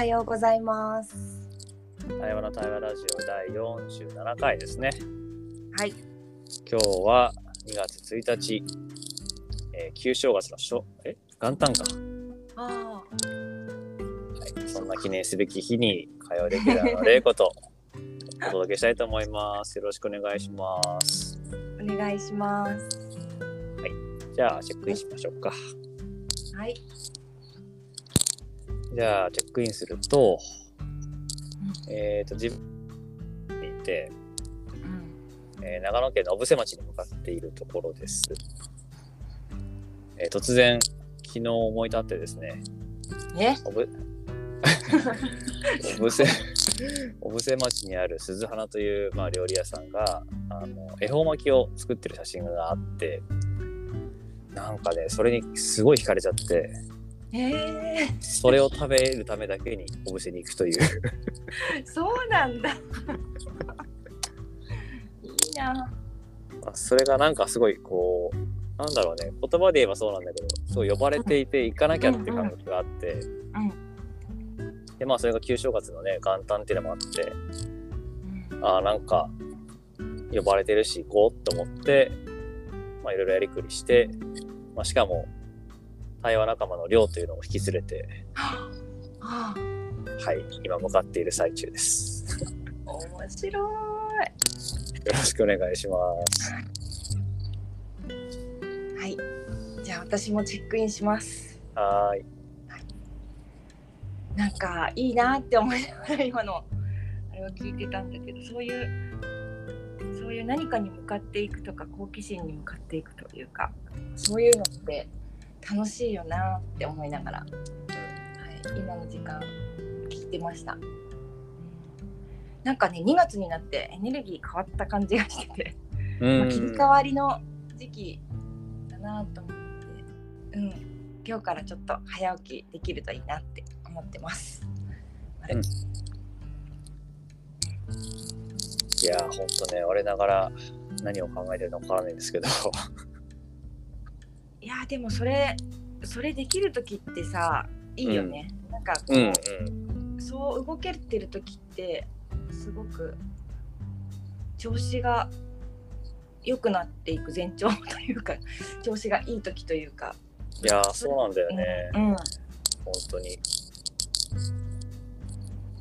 はようございます。対話の対話ラジオ第47回ですね。はい。今日は2月1日、えー旧正月の初、え元旦か。あはい。そんな記念すべき日に会話できるの玲子と お届けしたいと思います。よろしくお願いします。あ、お願いします。じゃあ、チェックインしましょうか。はい。じゃあ、チェックインすると、えっ、と、自分にいて、うん。えー長野県の小布施町に向かっているところです。えー突然、昨日思い立ってですね、え、小布小布施小布施町にある鈴花という、まあ、料理屋さんがあの恵方巻きを作ってる写真があってなんかねそれにすごい惹かれちゃってえそれを食べるためだけに小布施に行くという。ー、そうなんだ。いいな。まあそれがなんかすごいこうなんだろうね。言葉で言えばそうなんだけどそう呼ばれていて行かなきゃって感覚があって、でまあそれが旧正月のね元旦っていうのもあって。うん。ああなんか呼ばれてるし行こうと思ってまあいろいろやりくりして、まあ、しかも対話仲間の亮というのを引き連れて あはい今向かっている最中ですあ、面白い。よろしくお願いしますはい。じゃあ、私もチェックインします。はーいなんかいいなって思いながら今のあれを聞いてたんだけどそういうそういう何かに向かっていくとか好奇心に向かっていくというかそういうのって楽しいよなって思いながら、はい、今の時間聞いてました、うんなんかね2月になってエネルギー変わった感じがしてて、うまあん切り替わりの時期だなと思って、うん、今日からちょっと早起きできるといいなって思ってます。丸うん。いやーほんとね我ながら何を考えてるのかわからないんですけどいやでもそれそれできる時ってさいいよね。なんかこう、うんうん。そう動けてる時ってすごく調子が良くなっていく前兆というか 調子がいい時というか。いやーそうなんだよね、うん、本当に。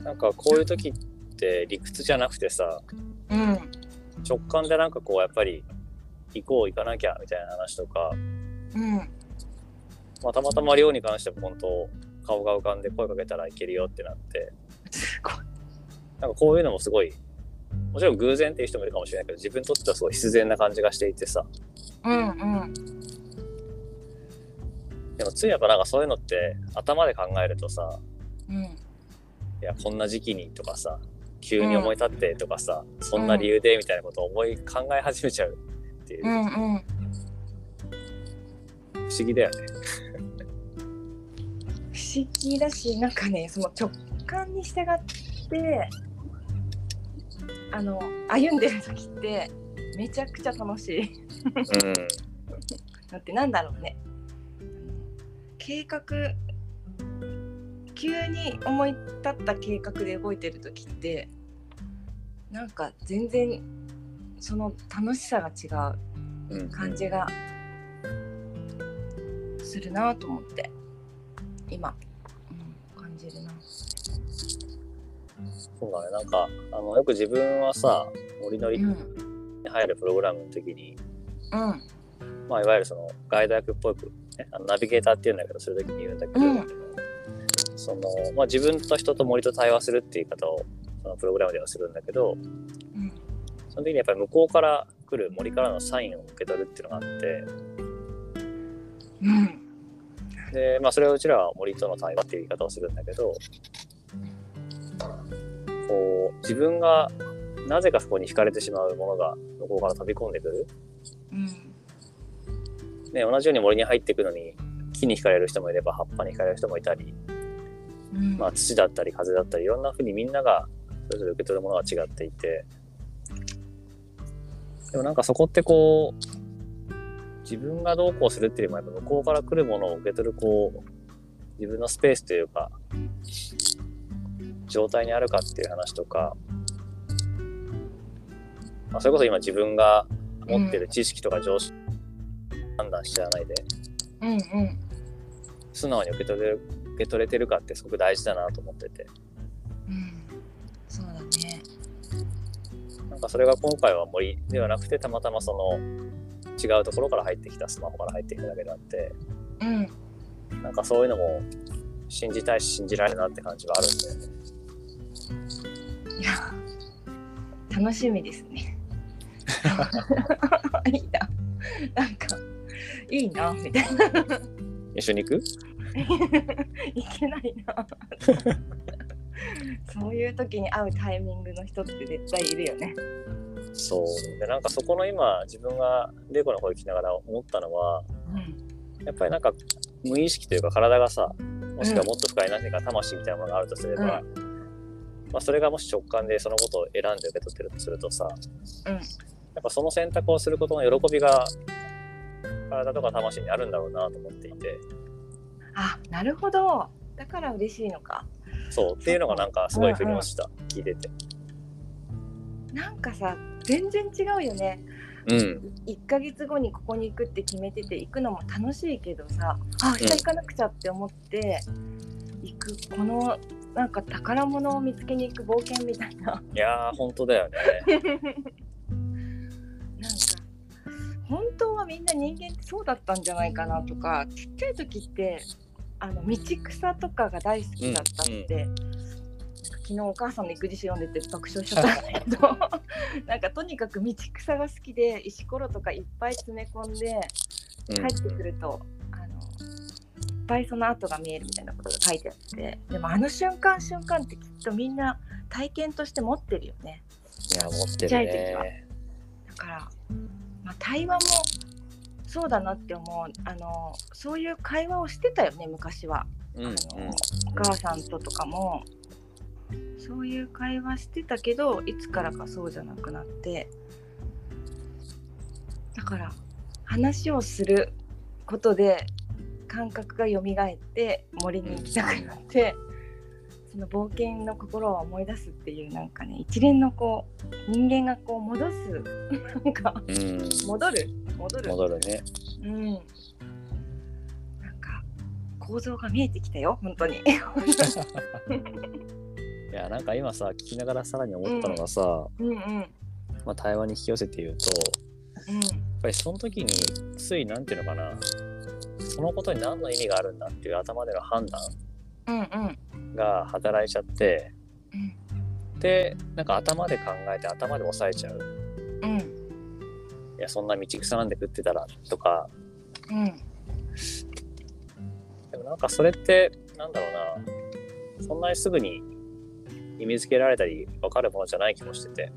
なんかこういう時って理屈じゃなくてさうん、直感でなんかこうやっぱり行こう行かなきゃみたいな話とか、うん、まあ、たまたま寮に関しても本当顔が浮かんで声かけたらいけるよってなって。なんかこういうのもすごいもちろん偶然っていう人もいるかもしれないけど自分にとってはすごい必然な感じがしていてさ。うんうん。でもついやっぱなんかそういうのって頭で考えるとさうん。いやこんな時期にとかさ急に思い立ってとかさ、そんな理由でみたいなことを思い考え始めちゃうっていう、うんうん不思議だよね。不思議だしなんかねその直感に従ってあの歩んでる時ってめちゃくちゃ楽しい。うんだってなんだろうね計画急に思い立った計画で動いてる時ってなんか全然その楽しさが違ううん感じがするなと思って今、うん、感じるな。そうだね。なんかあのよく自分はさノリノリにうん。入るプログラムの時に、うん。まあ、いわゆるそのガイド役っぽく、ね、あのナビゲーターっていうんだけどそういう時に言うんだけど、うん。そのまあ、自分と人と森と対話するっていう言い方をそのプログラムではするんだけどうん。その時にやっぱり向こうから来る森からのサインを受け取るっていうのがあってうんで、まあ、それをうちらは森との対話っていう言い方をするんだけどこう自分がなぜかそこに惹かれてしまうものが向こうから飛び込んでくる、うん。ね、同じように森に入っていくのに木に惹かれる人もいれば葉っぱに惹かれる人もいたり、うん。まあ、土だったり風だったりいろんな風にみんながそれぞれ受け取るものが違っていて。でもなんかそこってこう自分がどうこうするっていうよりもやっぱ向こうから来るものを受け取るこう自分のスペースというか状態にあるかっていう話とか、まあ、それこそ今自分が持ってる知識とか常識、判断しちゃわないで、うんうん。素直に受け取れる受け取れてるかってすごく大事だなと思ってて。うん。そうだね。なんかそれが今回は森ではなくてたまたまその違うところから入ってきたスマホから入ってきただけであってうん。なんかそういうのも信じたいし信じられるなって感じはあるんだよね。いや楽しみですね。いいななんかいいなみたいな。一緒に行く？いけないな。そういう時に会うタイミングの人って絶対いるよねそう。でなんかそこの今自分がレゴの声聞きながら思ったのはうんやっぱりなんか無意識というか体がさもしくはもっと深い何か魂みたいなものがあるとすれば、まあ、それがもし直感でそのことを選んで受け取ってるとするとさうん。やっぱその選択をすることの喜びが体とか魂にあるんだろうなと思っていて。あなるほど。だから嬉しいのか。そう。っていうのがなんかすごい腑に落ちた、聞いてて。なんかさ全然違うよね。うん。1ヶ月後にここに行くって決めてて行くのも楽しいけどさあ明日行かなくちゃって思って行くこのなんか宝物を見つけに行く冒険みたいな。いやー本当だよね。なんか本当はみんな人間ってそうだったんじゃないかなとかちっちゃい時ってあの道草とかが大好きだったって、なんか昨日お母さんの育児誌読んでて爆笑しちゃったんだけど なんかとにかく道草が好きで石ころとかいっぱい詰め込んで帰ってくると、あのいっぱいその跡が見えるみたいなことが書いてあってでもあの瞬間瞬間ってきっとみんな体験として持ってるよね。いや持ってるね。だから、まあ、対話もそうだなって思う。あのそういう会話をしてたよね昔は、うんうん。あのお母さんととかもそういう会話してたけどいつからかそうじゃなくなって。だから話をすることで感覚が蘇って森に行きたくなって、その冒険の心を思い出すっていうなんかね一連のこう人間がこう戻すなんかうん。戻る？戻る？戻るね。うん。なんか構造が見えてきたよ本当に。い やなんか今さ聞きながらさらに思ったのがさ、うんうん。まあ、対話に引き寄せて言うとうん。やっぱりその時についなんていうのかなそのことに何の意味があるんだっていう頭での判断うんうん。が働いちゃってうん。でなんか頭で考えて頭で抑えちゃう。うん。いやそんな道草なんで食ってたらとか。うん。でもなんかそれってなんだろうなそんなにすぐに意味付けられたり分かるものじゃない気もしてて。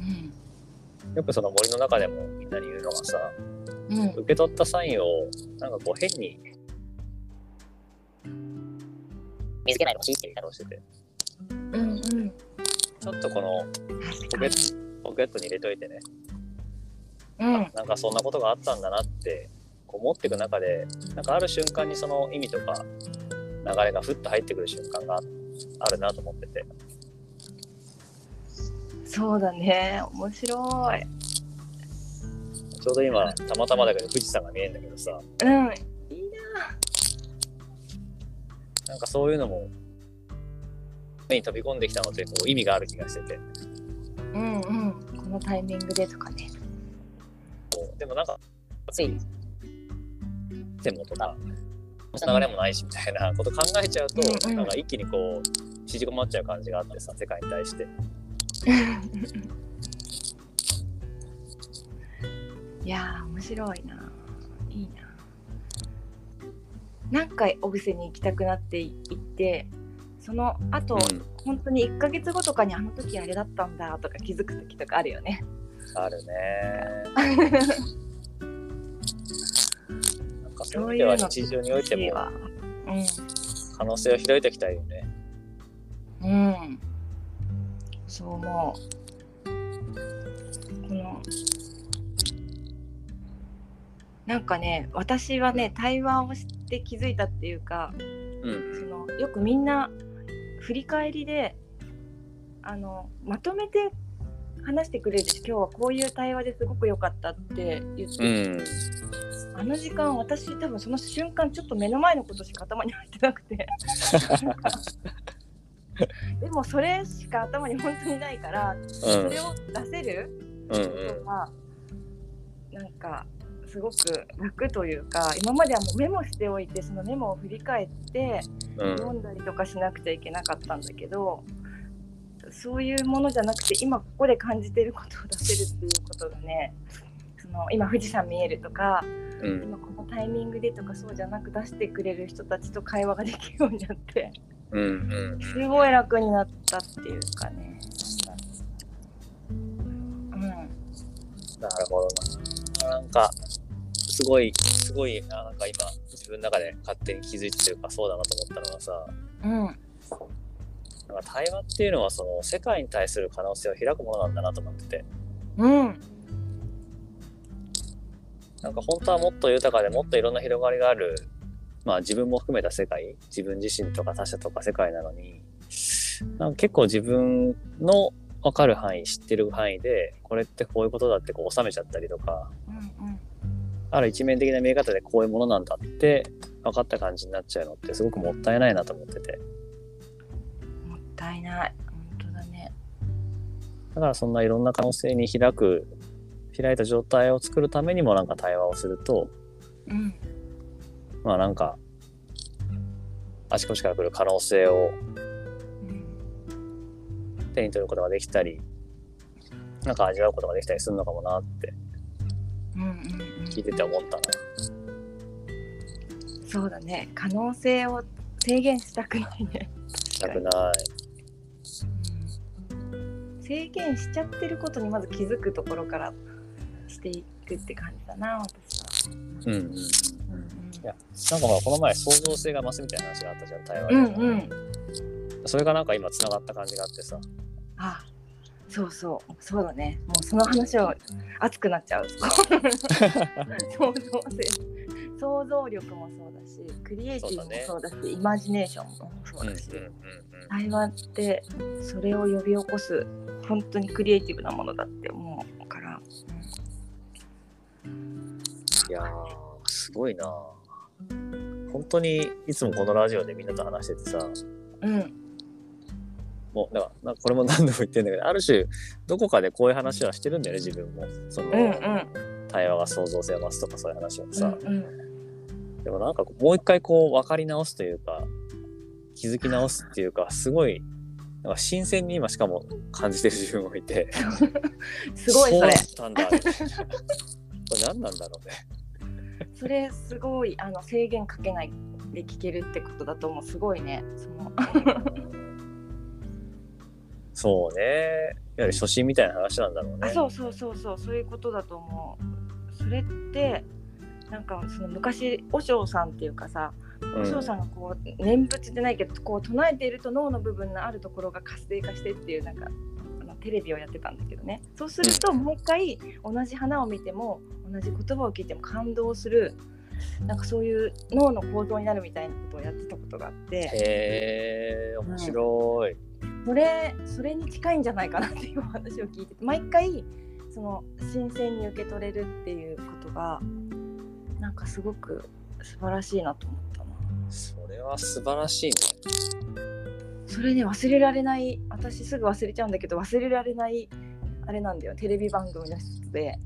うん。よくその森の中でもみんなに言うのがさうん。受け取ったサインをなんかこう変に見つけないでほしいって言い方をしてて。うんうん。ちょっとこのポケポケットに入れといてね。うん。なんかそんなことがあったんだなってこう持っていく中でなんかある瞬間にその意味とか流れがふっと入ってくる瞬間があるなと思ってて。そうだね。面白い。ちょうど今たまたまだけど富士山が見えるんだけどさ。うんいいな。んかそういうのも目に飛び込んできたのってこう意味がある気がしてて。なうんうん。このタイミングでとかね。でもなんかつい。でもとか流れもないしみたいなこと考えちゃうと、うんうん。なんか一気にこう縮こまっちゃう感じがあってさ世界に対して。いやー面白いな。いいな。何回小布施に行きたくなっていってその後、うん。本当に1ヶ月後とかにあの時あれだったんだとか気づく時とかあるよね。あるね そういう意味では日常においてもは可能性を開いていきたいよね。うん、うん、そう思う。このなんかね私はね対話をして気づいたっていうかうん。そのよくみんな振り返りであのまとめて話してくれるし今日はこういう対話ですごく良かったって言って、うんあの時間私多分その瞬間ちょっと目の前のことしか頭に入ってなくて。でもそれしか頭に本当にないからそれを出せるうんことが、なんかすごく楽というか今まではもうメモしておいてそのメモを振り返ってうん。読んだりとかしなくちゃいけなかったんだけどそういうものじゃなくて今ここで感じてることを出せるっていうことがねその今富士山見えるとかうん。今このタイミングでとかそうじゃなく出してくれる人たちと会話ができるようになって。うんうんすごい楽になったっていうかね。うんな。るほど。な。なんか、すごい、すごい、なんか今、自分の中で勝手に気づいてというか、そうだなと思ったのがさ、うん。なんか対話っていうのは、その、世界に対する可能性を開くものなんだなと思ってて、うんなんか本当はもっと豊かでもっといろんな広がりがある、まあ自分も含めた世界、自分自身とか他者とか世界なのに、なんか結構自分の分かる範囲、知ってる範囲で、これってこういうことだってこう収めちゃったりとか、うんうん。ある一面的な見え方でこういうものなんだって分かった感じになっちゃうのってすごくもったいないなと思ってて。もったいない。本当だね。だからそんないろんな可能性に開く、開いた状態を作るためにもなんか対話をすると、うん。まあなんか、あちこちから来る可能性をうん。手に取ることができたり、なんか味わうことができたりするのかもなって聞いてて思ったな。そうだね。可能性を制限したくないね。したくない。うん。制限しちゃってることにまず気づくところからしていくって感じだな私は。うんうん。いうんや、なんかほらこの前創造性が増すみたいな話があったじゃん、対話で。うんうん。うんそれがなんか今繋がった感じがあってさ。あそうそう。そうだね。もうその話を熱くなっちゃう。想像性。想像力もそうだしクリエイティブもそうだしイマジネーションもそうだし、うんうんうん対話ってそれを呼び起こす本当にクリエイティブなものだって思いやー、すごいな本当にいつもこのラジオでみんなと話しててさ、うん、うんもう、だから、これも何度も言ってんだけど、ある種、どこかでこういう話はしてるんだよね、自分も。その、うんうん対話が創造性を増すとかそういう話をさ。うんでもなんか、もう一回こう、分かり直すというか、気づき直すっていうか、すごい、なんか新鮮に今しかも感じてる 自分もいて。すごいそれうだったんだ。これ何なんだろうね。それすごいあの制限かけないで聞けるってことだと思うすごいねそのそうね。いわゆる初心みたいな話なんだろうね。あそうそうそうそうそういうことだと思うそれってなんかその昔和尚さんっていうかさうん和尚さんがこう念仏じゃないけどこう唱えていると脳の部分のあるところが活性化してっていうなんかテレビをやってたんだけどねそうするともう一回同じ花を見ても同じ言葉を聞いても感動するなんかそういう脳の構造になるみたいなことをやってたことがあってへえ、面白い。それそれに近いんじゃないかなっていうお話を聞いてて毎回その新鮮に受け取れるっていうことがなんかすごく素晴らしいなと思ったな。それは素晴らしいね。それね忘れられない私すぐ忘れちゃうんだけど忘れられないあれなんだよ。テレビ番組の一つで。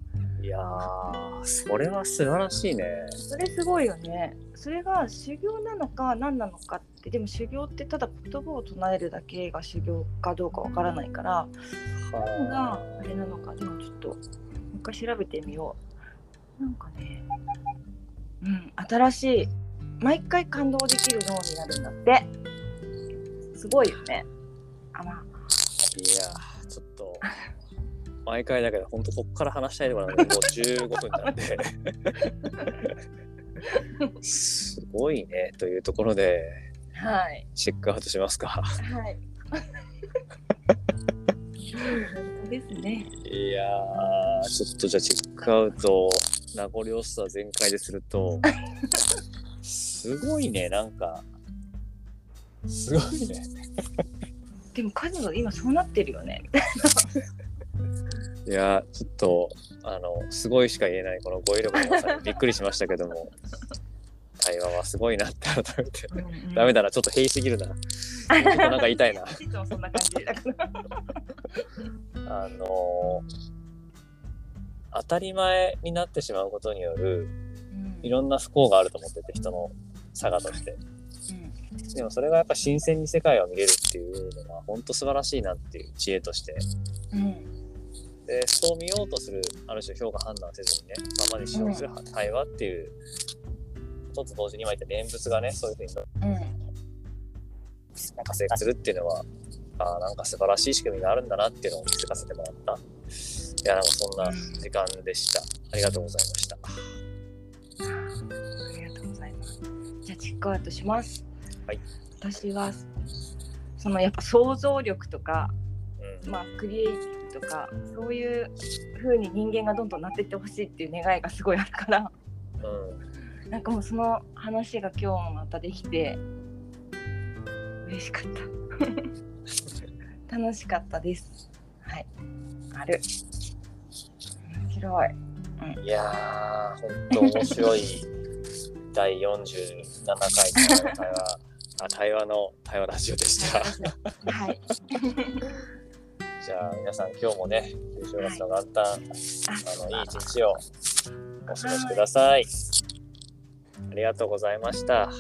いやー、それは素晴らしいね。それすごいよね。それが修行なのか何なのかって。でも修行ってただ言葉を唱えるだけが修行かどうかわからないから。何がはあれなのか。でもちょっともう一回調べてみよう。なんかねうん新しい毎回感動できる脳になるんだってすごいよね。あまあ。いやー、ちょっと、毎回だけど、本当こっから話したいところなんで、もう15分なんで。すごいね、というところで、はい。チェックアウトしますか。はい。ですね。いやー、ちょっとじゃあチェックアウト、名残惜しさ全開ですると、すごいね、なんか、すごいね。でも数の今そうなってるよね。みたいいやちょっとあのすごいしか言えないこの語彙力の良さにびっくりしましたけども。対話はすごいなって改めて、な、うんうん。ダメだなちょっと平すぎるな。ちょっとなんか言いな。あの当たり前になってしまうことによるいろんな不幸があると思ってて人の差がとしてでもそれがやっぱ新鮮に世界を見れるっていうのが本当素晴らしいなっていう知恵として。うん。うんでそう見ようとするある種評価判断せずにねままにしようとする対話っていう一つ同時に今言った念仏がねそういうふうにうん。なんか生活するっていうのはあーなんか素晴らしい仕組みがあるんだなっていうのを気づかせてもらった。いやなんかそんな時間でした。ありがとうございました。ありがとうございます。じゃあチェックアウトします。はい。私はそのやっぱ想像力とか、うんまあクリエイティブとかそういう風に人間がどんどんなっていってほしいっていう願いがすごいあるから、うんなんかもうその話が今日もまたできて嬉しかった。楽しかったです。はい。ある。面白い。いやー、本当面白い 第47回の対話、あ対話の対話ラジオでした。はい。じゃあ皆さん今日もね、旧正月の元旦、あのいい一日をお過ごしください。ありがとうございました。あ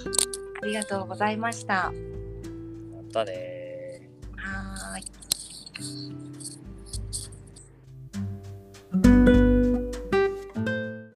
りがとうございました。またねー。はーい。